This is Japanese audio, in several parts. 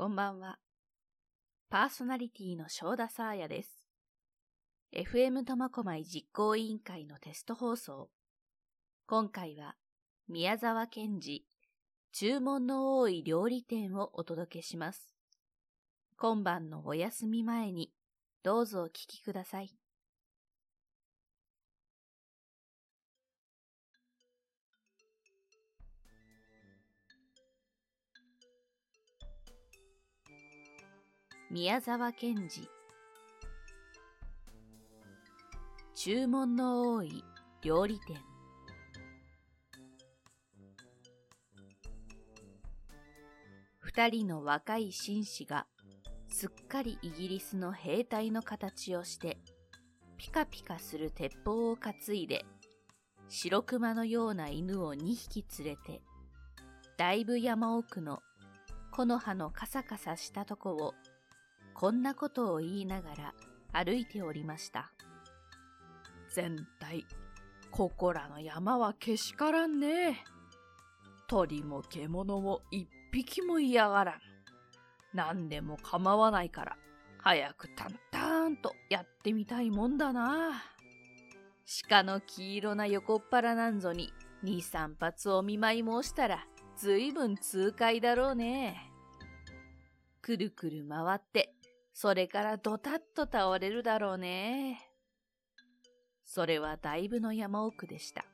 こんばんは。パーソナリティの正田沙彩です。FM 苫小牧実行委員会のテスト放送。今回は宮沢賢治注文の多い料理店をお届けします。今晩のお休み前にどうぞお聞きください。宮沢賢治。注文の多い料理店。二人の若い紳士がすっかりイギリスの兵隊の形をしてピカピカする鉄砲を担いで白熊のような犬を二匹連れてだいぶ山奥の木の葉のカサカサしたとこをこんなことを言いながら歩いておりました。全体、ここらの山はけしからんね。鳥も獣も一匹も嫌がらん。何でも構わないから、早くタンタンとやってみたいもんだな。鹿の黄色な横っ腹なんぞに二三発お見舞い申したら、ずいぶん痛快だろうね。くるくる回ってそれからドタッと倒れるだろうね。それはだいぶの山奥でした。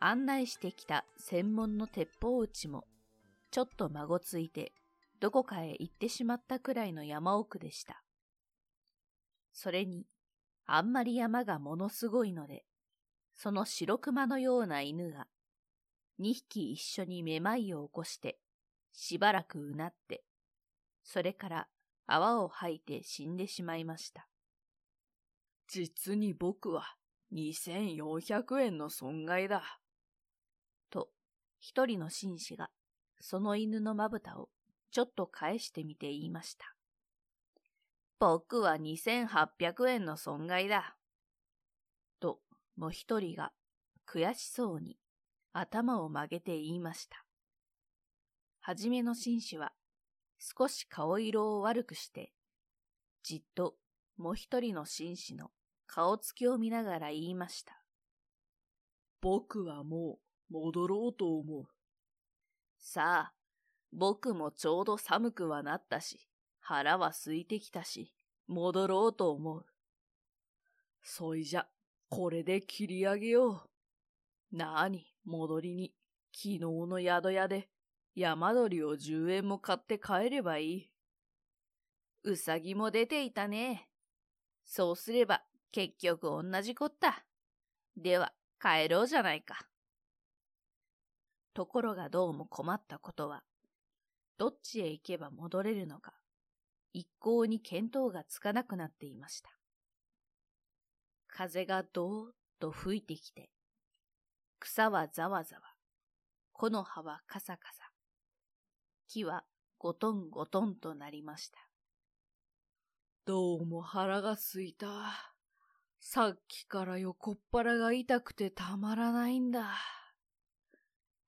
案内してきた専門の鉄砲打ちも、ちょっと孫ついて、どこかへ行ってしまったくらいの山奥でした。それに、あんまり山がものすごいので、その白熊のような犬が、二匹一緒にめまいを起こして、しばらくうなって、それから泡を吐いて死んでしまいました。実に僕は2400円の損害だ。と、一人の紳士がその犬のまぶたをちょっと返してみて言いました。僕は2800円の損害だ。と、もう一人が悔しそうに頭を曲げて言いました。はじめの紳士は少し顔色を悪くして、じっともう一人の紳士の顔つきを見ながら言いました。僕はもう戻ろうと思う。さあ、僕もちょうど寒くはなったし、腹は空いてきたし、戻ろうと思う。そいじゃ、これで切り上げよう。なあに、戻りに、昨日の宿屋で山鳥を10円も買って帰ればいい。うさぎも出ていたね。そうすれば結局同じこった。では帰ろうじゃないか。ところがどうも困ったことは、どっちへ行けば戻れるのか、一向に見当がつかなくなっていました。風がどーっと吹いてきて、草はざわざわ、木の葉はカサカサ、木はゴトンゴトンとなりました。どうも腹がすいた。さっきから横っ腹が痛くてたまらないんだ。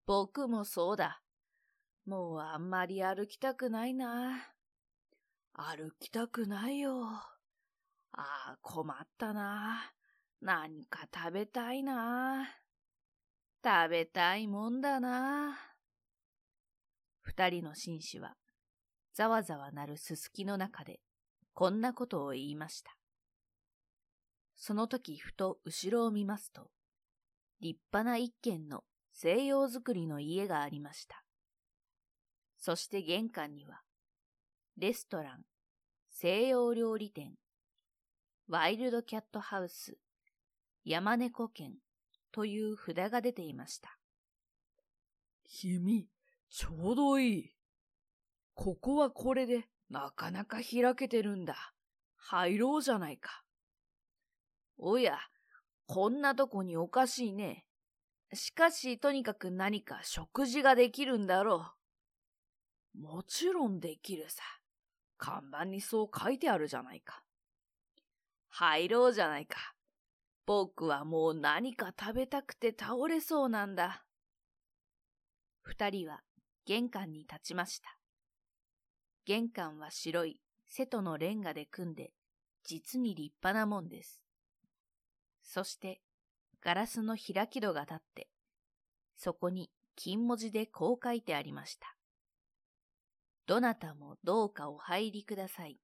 僕もそうだ。もうあんまり歩きたくないな。歩きたくないよ。ああ、困ったな。何か食べたいな。食べたいもんだな。二人の紳士は、ざわざわなるすすきの中で、こんなことを言いました。その時ふと後ろを見ますと、立派な一軒の西洋造りの家がありました。そして玄関には、レストラン、西洋料理店、ワイルドキャットハウス、山猫犬という札が出ていました。君、ちょうどいい。ここはこれでなかなか開けてるんだ。入ろうじゃないか。おや、こんなとこにおかしいね。しかし、とにかく何か食事ができるんだろう。もちろんできるさ。看板にそう書いてあるじゃないか。入ろうじゃないか。僕はもう何か食べたくて倒れそうなんだ。二人は玄関に立ちました。玄関は白い瀬戸のレンガで組んで、実に立派なもんです。そして、ガラスの開き戸が立って、そこに金文字でこう書いてありました。どなたもどうかお入りください。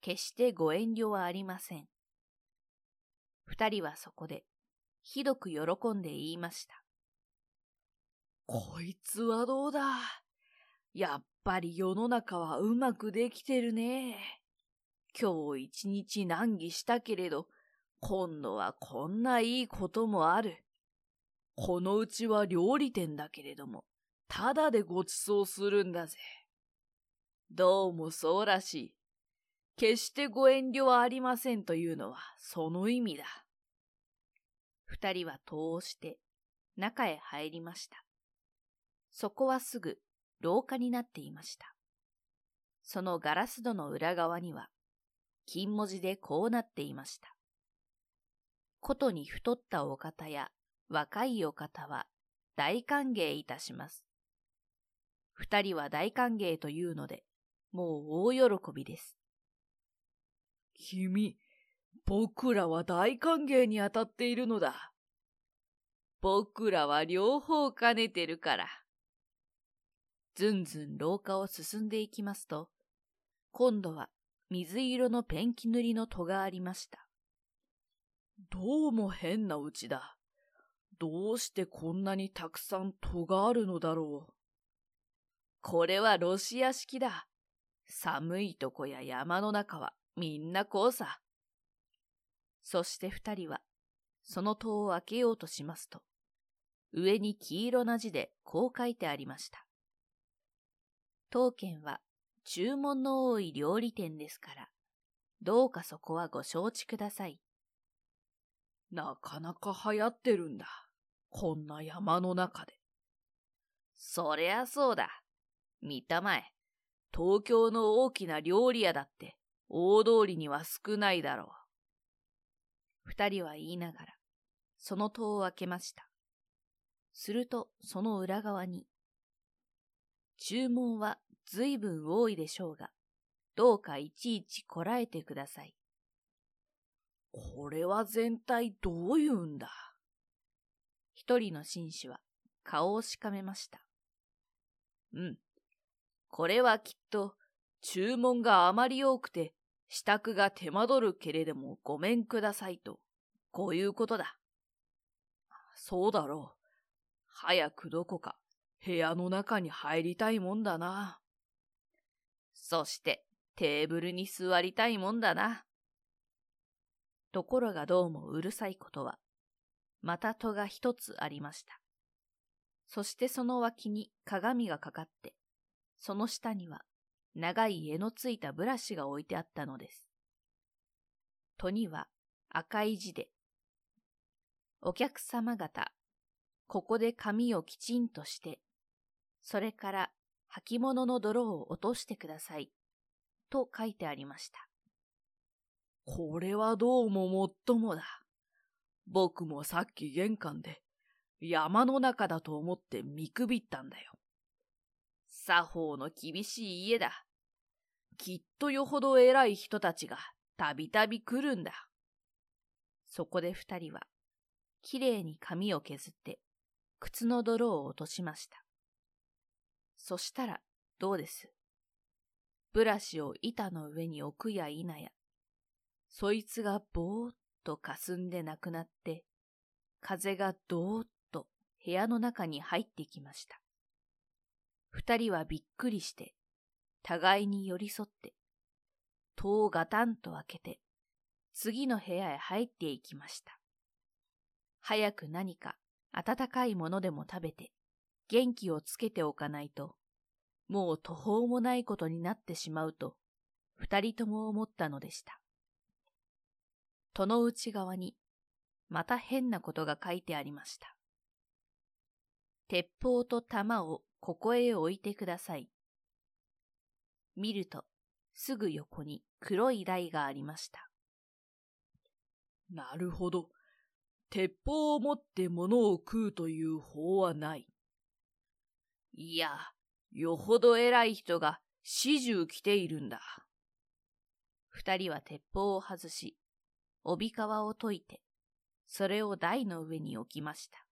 決してご遠慮はありません。二人はそこで、ひどく喜んで言いました。こいつはどうだ？やっぱり世の中はうまくできてるね。今日一日難儀したけれど、今度はこんないいこともある。このうちは料理店だけれども、ただでご馳走するんだぜ。どうもそうらしい。決してご遠慮はありませんというのはその意味だ。二人は戸して中へ入りました。そこはすぐ廊下になっていました。そのガラス戸の裏側には金文字でこうなっていました。ことに太ったお方や若いお方は大歓迎いたします。二人は大歓迎というので、もう大喜びです。君、僕らは大歓迎に当たっているのだ。僕らは両方兼ねてるから。ずんずん廊下を進んでいきますと、今度は水色のペンキ塗りの戸がありました。どうも変なうちだ。どうしてこんなにたくさん戸があるのだろう。これはロシア式だ。寒いとこや山の中はみんなこうさ。そして二人は、その戸を開けようとしますと、上に黄色な字でこう書いてありました。当軒は注文の多い料理店ですから、どうかそこはご承知ください。なかなか流行ってるんだ。こんな山の中で。そりゃそうだ。見たまえ。東京の大きな料理屋だって大通りには少ないだろう。二人は言いながら、その戸を開けました。すると、その裏側に、注文は随分多いでしょうが、どうかいちいちこらえてください。これは全体どういうんだ？一人の紳士は顔をしかめました。うん。これはきっと注文があまり多くて支度が手間取るけれどもごめんくださいと、こういうことだ。そうだろう。早くどこか部屋の中に入りたいもんだな。そしてテーブルに座りたいもんだな。ところがどうもうるさいことは、また戸が一つありました。そしてその脇に鏡がかかって、その下には長い柄のついたブラシが置いてあったのです。戸には赤い字で、お客様方、ここで髪をきちんとして、それから履物の泥を落としてください、と書いてありました。これはどうももっともだ。僕もさっき玄関で山の中だと思って見くびったんだよ。作法の厳しい家だ。きっとよほど偉い人たちがたびたび来るんだ。そこで二人は、きれいに髪を削って、靴の泥を落としました。そしたら、どうです？ブラシを板の上に置くや否や、そいつがぼーっと霞んでなくなって、風がどーっと部屋の中に入ってきました。二人はびっくりして、互いに寄り添って、戸をガタンと開けて、次の部屋へ入っていきました。早く何か温かいものでも食べて、元気をつけておかないと、もう途方もないことになってしまうと、二人とも思ったのでした。戸の内側に、また変なことが書いてありました。鉄砲と弾をここへ置いてください。見ると、すぐ横に黒い台がありました。なるほど。鉄砲を持って物を食うという法はない。いや、よほど偉い人が始終来ているんだ。二人は鉄砲を外し、帯皮を解いて、それを台の上に置きました。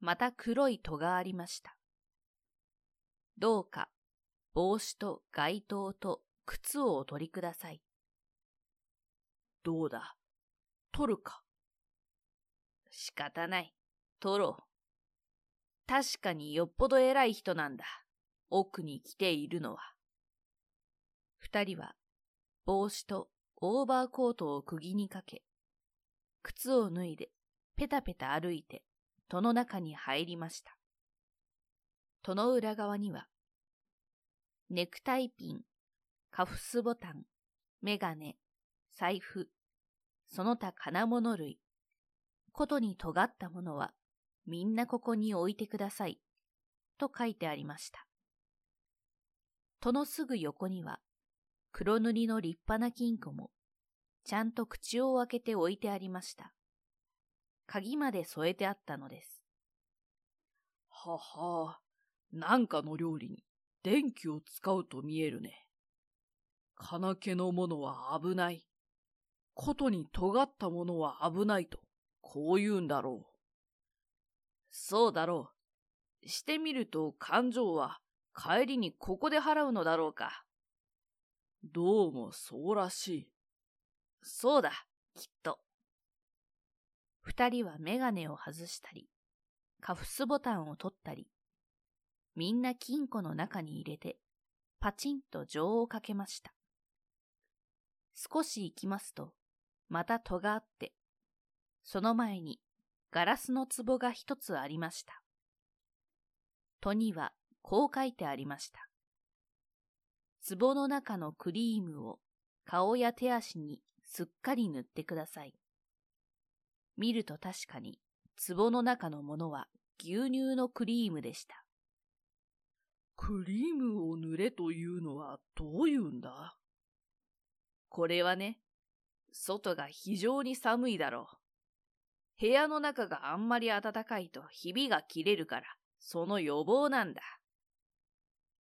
また黒い戸がありました。どうか帽子と街灯と靴をお取りください。どうだ？取るか仕方ない。取ろう。確かによっぽど偉い人なんだ。奥に来ているのは。二人は帽子とオーバーコートを釘にかけ、靴を脱いでペタペタ歩いて戸の中に入りました。戸の裏側には、ネクタイピン、カフスボタン、メガネ、財布、その他金物類、ことに尖ったものはみんなここに置いてください、と書いてありました。戸のすぐ横には、黒塗りの立派な金庫も、ちゃんと口を開けて置いてありました。鍵まで添えてあったのです。ははあ、なんかの料理に電気を使うと見えるね。金気のものは危ない。ことに尖ったものは危ないと、こう言うんだろう。そうだろう。してみると勘定は帰りにここで払うのだろうか。どうもそうらしい。そうだ、きっと。二人はメガネを外したり、カフスボタンを取ったり、みんな金庫の中に入れて、パチンと錠をかけました。少し行きますと、また戸があって、その前にガラスの壺が一つありました。戸にはこう書いてありました。壺の中のクリームを顔や手足にすっかり塗ってください。見ると確かに壺の中のものは牛乳のクリームでした。クリームを塗れというのはどういうんだ？これはね、外が非常に寒いだろう。部屋の中があんまり暖かいとひびが切れるから、その予防なんだ。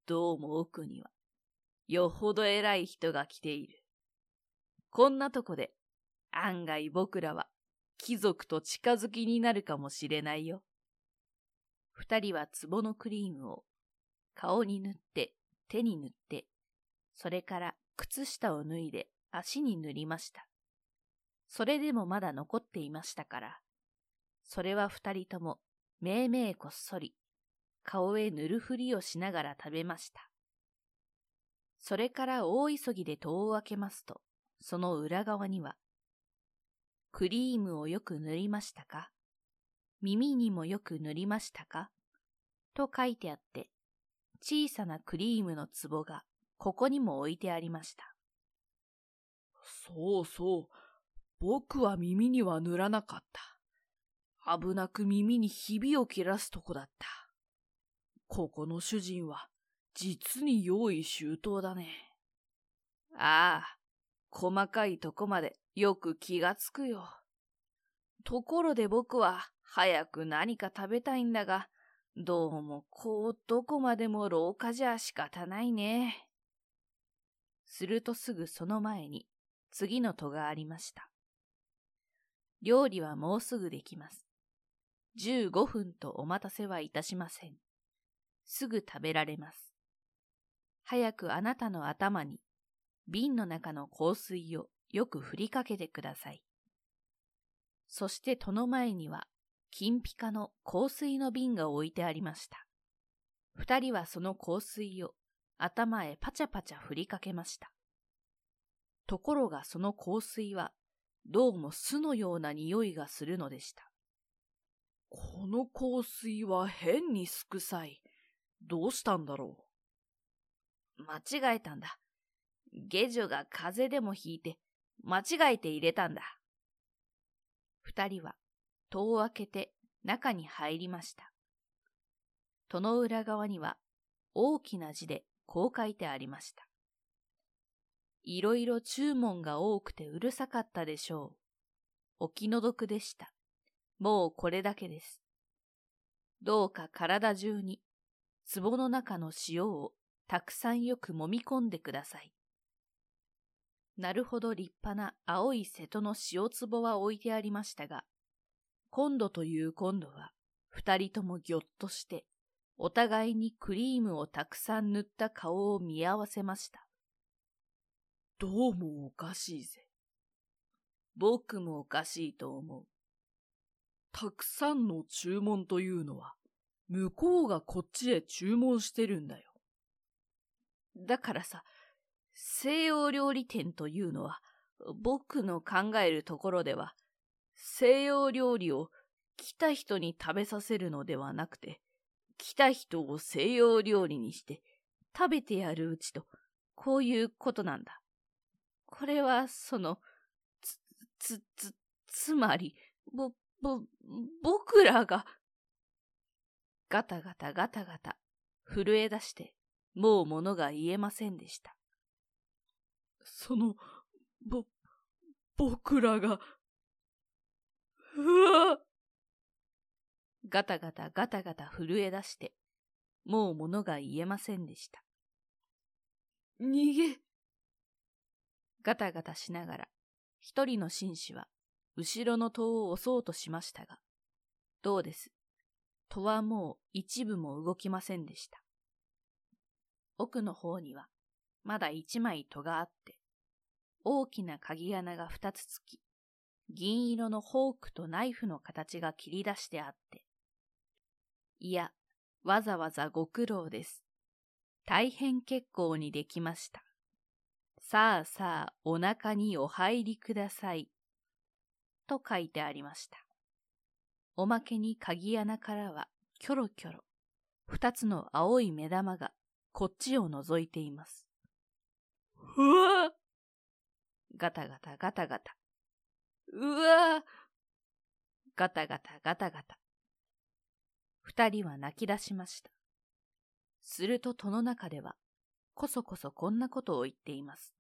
どうも奥には、よほど偉い人が来ている。こんなとこで、案外僕らは貴族と近づきになるかもしれないよ。二人は壺のクリームを顔に塗って、手に塗って、それから靴下を脱いで足に塗りました。それでもまだ残っていましたから、それは二人とも、めいめいこっそり、顔へ塗るふりをしながら食べました。それから大急ぎで戸を開けますと、その裏側には、クリームをよく塗りましたか耳にもよく塗りましたかと書いてあって、小さなクリームの壺がここにも置いてありました。そうそう、僕は耳には塗らなかった。危なく耳にひびを切らすとこだった。ここの主人は、実に用意周到だね。ああ、細かいとこまでよく気がつくよ。ところで僕は早く何か食べたいんだが、どうもこうどこまでも廊下じゃ仕方ないね。するとすぐその前に次の戸がありました。料理はもうすぐできます。15分とお待たせはいたしません。すぐ食べられます。早くあなたの頭に瓶の中の香水をよく振りかけてください。そして戸の前には金ピカの香水の瓶が置いてありました。二人はその香水を頭へパチャパチャ振りかけました。ところがその香水はどうも巣のような匂いがするのでした。この香水は変にすくさい。どうしたんだろう？間違えたんだ。下女が風邪でもひいて、間違えて入れたんだ。二人は戸を開けて中に入りました。戸の裏側には大きな字でこう書いてありました。いろいろ注文が多くてうるさかったでしょう。お気の毒でした。もうこれだけです。どうか体中に、壺の中の塩をたくさんよく揉み込んでください。なるほど立派な青い瀬戸の塩壺は置いてありましたが、今度という今度は、二人ともぎょっとして、お互いにクリームをたくさん塗った顔を見合わせました。どうもおかしいぜ。僕もおかしいと思う。たくさんの注文というのは、向こうがこっちへ注文してるんだよ。だからさ、西洋料理店というのは、僕の考えるところでは、西洋料理を来た人に食べさせるのではなくて、来た人を西洋料理にして食べてやるうちと、こういうことなんだ。これは、その、つ、つ、つ、つまり、ぼ、ぼ、僕らが、ガタガタガタガタ、震え出して、もう物が言えませんでした。その、ぼ、僕らが、うわガタガタガタガタ震え出して、もう物が言えませんでした。逃げガタガタしながら、一人の紳士は、後ろの戸を押そうとしましたが、どうです？戸はもう一部も動きませんでした。奥の方には、まだ一枚戸があって、大きな鍵穴が二つつき、銀色のフォークとナイフの形が切り出してあって、いや、わざわざご苦労です。大変結構にできました。さあさあ、お腹にお入りください。と書いてありました。おまけに鍵穴からは、キョロキョロ、二つの青い目玉がこっちを覗いています。うわガタガタガタガタ。うわガタガタガタガタ。二人は泣き出しました。すると戸の中では、こそこそこんなことを言っています。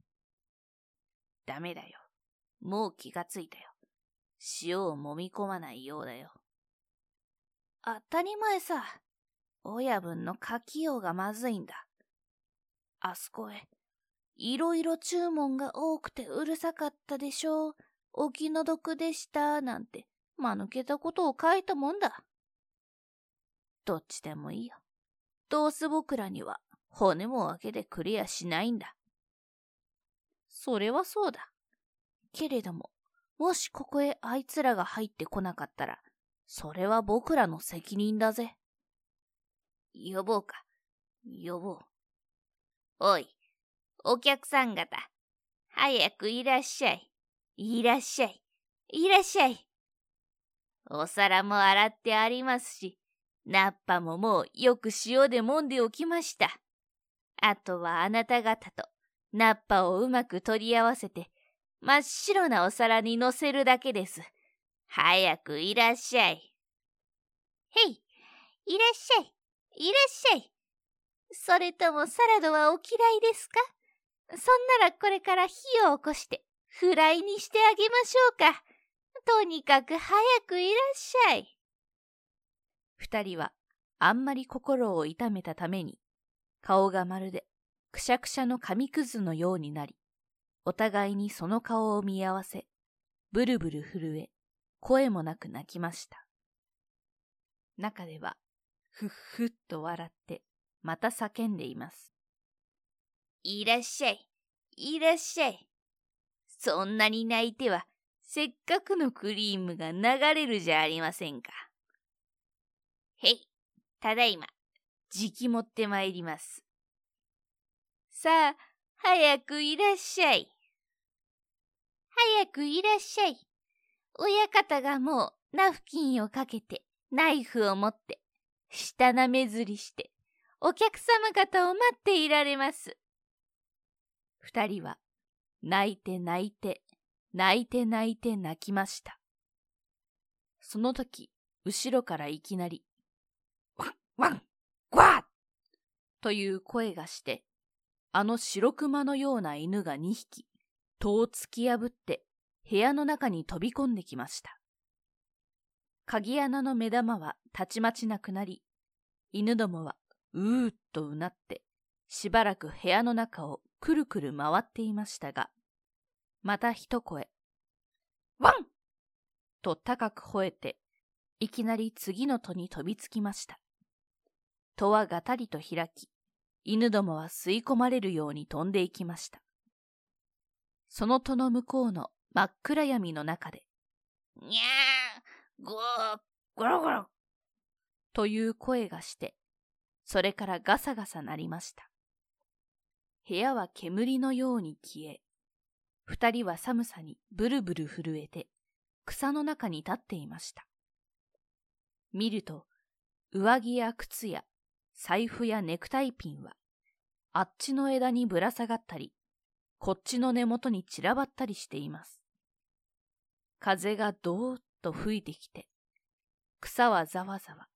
ダメだよ。もう気がついたよ。塩を揉み込まないようだよ。当たり前さ。親分の書きようがまずいんだ。あそこへ、いろいろ注文が多くてうるさかったでしょう。お気の毒でした、なんて、間抜けたことを書いたもんだ。どっちでもいいよ。どうせ僕らには骨も分けてくれやしないんだ。それはそうだ。けれども、もしここへあいつらが入ってこなかったら、それは僕らの責任だぜ。呼ぼうか。呼ぼう。おい、お客さん方、早くいらっしゃい。いらっしゃい。いらっしゃい。お皿も洗ってありますし、ナッパももうよく塩で揉んでおきました。あとはあなた方とナッパをうまく取り合わせて、真っ白なお皿に乗せるだけです。早くいらっしゃい。へい、いらっしゃい、いらっしゃい。それともサラダはお嫌いですか？そんならこれから火を起こしてフライにしてあげましょうか。とにかく早くいらっしゃい。二人はあんまり心を痛めたために顔がまるでくしゃくしゃの紙くずのようになり、お互いにその顔を見合わせ、ブルブル震え、声もなく泣きました。中では、ふっふっと笑って、また叫んでいます。いらっしゃい、いらっしゃい。そんなに泣いては、せっかくのクリームが流れるじゃありませんか。へい、ただいま、じき持ってまいります。さあ、早くいらっしゃい。早くいらっしゃい。親方がもうナフキンをかけて、ナイフを持って、舌なめずりして、お客様方を待っていられます。二人は、泣いて泣いて、泣いて泣いて泣きました。その時、後ろからいきなり、ワン、ワン、ワッという声がして、あの白熊のような犬が二匹、戸を突き破って部屋の中に飛び込んできました。鍵穴の目玉はたちまちなくなり、犬どもはうーっとうなってしばらく部屋の中をくるくる回っていましたが、また一声、ワンと高く吠えて、いきなり次の戸に飛びつきました。戸はがたりと開き、犬どもは吸い込まれるように飛んでいきました。その戸の向こうの真っ暗闇の中で、にゃー、ごー、ゴロゴロ、という声がして、それからガサガサ鳴りました。部屋は煙のように消え、二人は寒さにブルブル震えて、草の中に立っていました。見ると、上着や靴や財布やネクタイピンは、あっちの枝にぶら下がったり、こっちの根元に散らばったりしています。風がどーっと吹いてきて、草はざわざわ、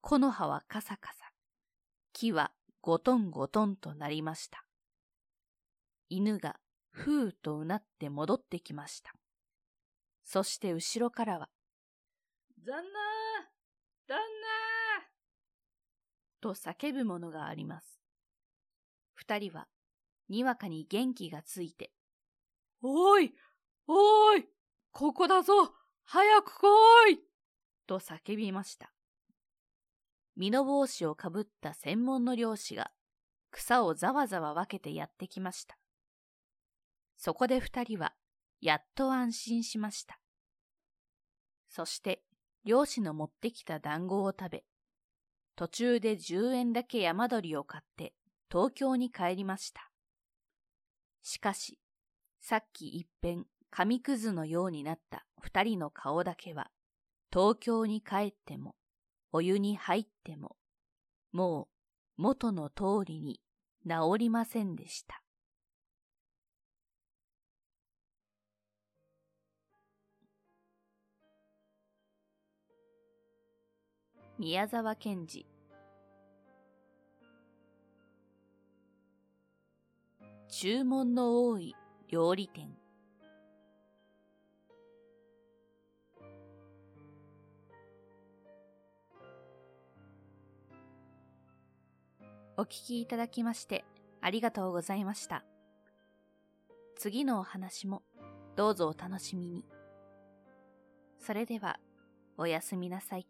木の葉はカサカサ、木はゴトンゴトンとなりました。犬がふーとうなって戻ってきました。そして後ろからは、旦那旦那と叫ぶものがあります。二人は、にわかに元気がついて、おいおいここだぞ早く来いと叫びました。身の帽子をかぶった専門の漁師が草をざわざわ分けてやってきました。そこで二人はやっと安心しました。そして漁師の持ってきた団子を食べ、途中で10円だけ山鳥を買って東京に帰りました。しかし、さっき一遍紙くずのようになった二人の顔だけは、東京に帰っても、お湯に入っても、もう元の通りに治りませんでした。宮沢賢治注文の多い料理店お聞きいただきましてありがとうございました。次のお話もどうぞお楽しみに。それではおやすみなさい。